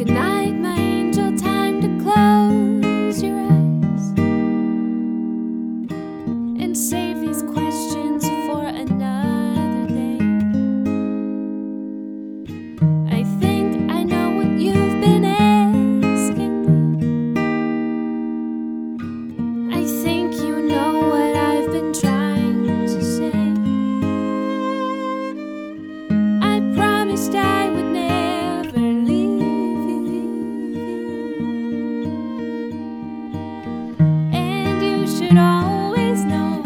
Good night, my angel, time to close your eyes and say. should always know.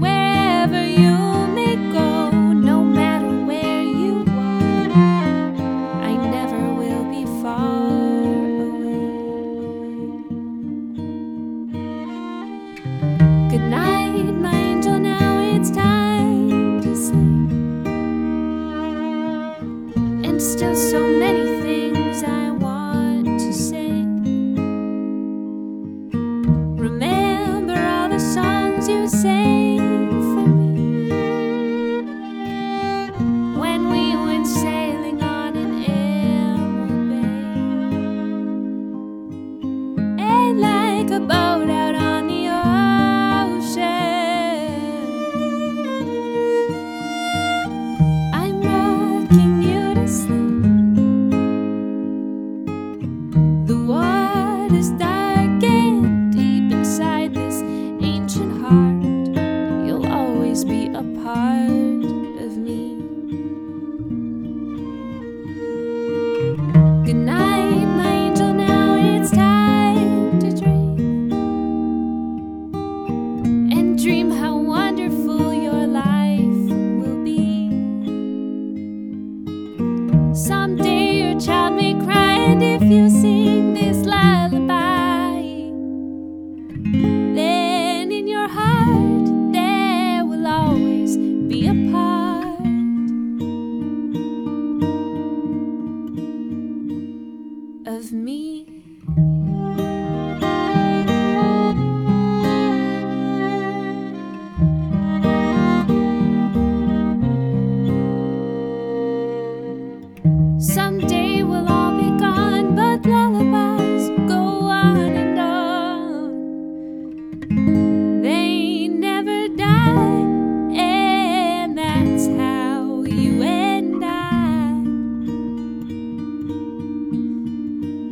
Wherever you may go, no matter where you are, I never will be far away. Good night, my angel, now it's time to sleep. And still so many things.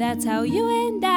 That's how you end up.